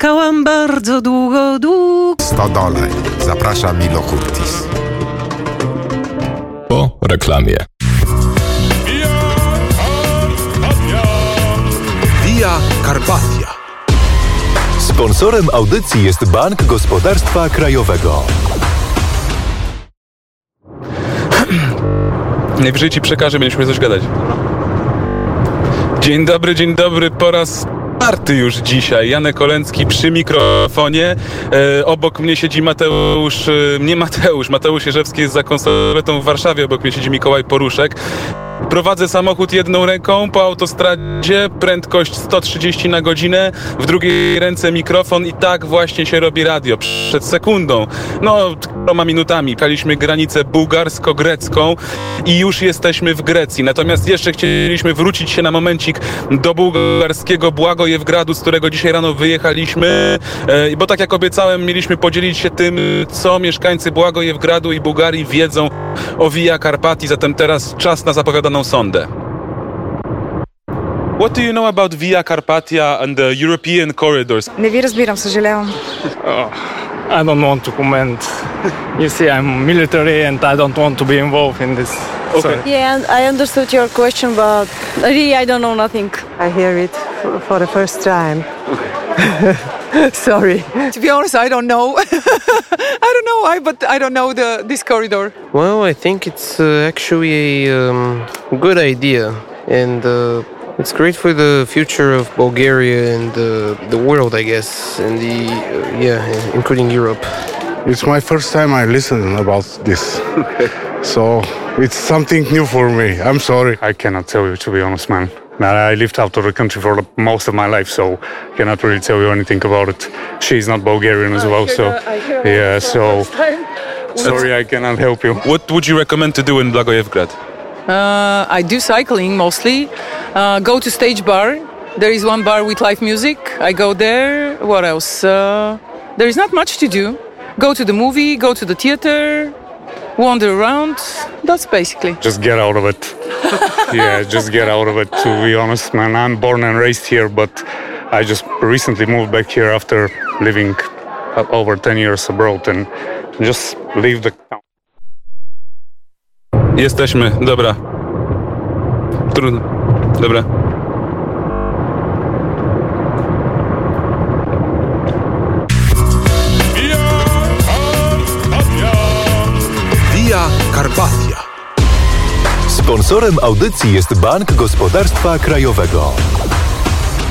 Czekałam bardzo długo, długo. Stodole. Zaprasza Milo Kurtis. Po reklamie. Via Carpatia. Sponsorem audycji jest Bank Gospodarstwa Krajowego. Najwyżej ci przekażę, będziemy coś gadać. Dzień dobry, dzień dobry, po raz czwarty już dzisiaj. Janek Olencki przy mikrofonie. E, obok mnie siedzi Mateusz, e, nie Mateusz, Mateusz Jerzewski jest za konsoletą w Warszawie, obok mnie siedzi Mikołaj Poruszek. Prowadzę samochód jedną ręką po autostradzie, prędkość 130 na godzinę, w drugiej ręce mikrofon i tak właśnie się robi radio. Przed sekundą, no kilkoma minutami, kaliśmy granicę bułgarsko-grecką i już jesteśmy w Grecji. Natomiast jeszcze chcieliśmy wrócić się na momencik do bułgarskiego Błagojewgradu, z którego dzisiaj rano wyjechaliśmy, e, bo tak jak obiecałem, mieliśmy podzielić się tym, co mieszkańcy Błagojewgradu i Bułgarii wiedzą o Via Carpati, zatem teraz czas na zapowiadaną sondę. What do you know about Via Carpatia and the European corridors? Не ви разбирам, съжалявам. I don't want to comment. You see, I'm military and I don't want to be involved in this. Okay. Yeah, and I understood your question, but really I don't know nothing. I hear it for, for the first time. Sorry. To be honest, I don't know. I know why, but I don't know the this corridor. Well, I think it's uh, actually a um, good idea, and uh, it's great for the future of Bulgaria and uh, the world, I guess, and the uh, yeah, including Europe. It's my first time I listen about this. So it's something new for me. I'm sorry. I cannot tell you, to be honest, man. I lived out of the country for the, most of my life, so cannot really tell you anything about it. She's not Bulgarian as well, so yeah. So sorry, I cannot help you. What would you recommend to do in Blagoevgrad? Uh, I do cycling mostly. Uh, go to Stage Bar. There is one bar with live music. I go there. What else? Uh, there is not much to do. Go to the movie, go to the theater, wander around. That's basically. Just get out of it. yeah, just get out of it. To be honest, man, I'm born and raised here, but I just recently moved back here after living over 10 years abroad and just leave the town. Jesteśmy, dobra. Trudno. Dobra. Sponsorem audycji jest Bank Gospodarstwa Krajowego.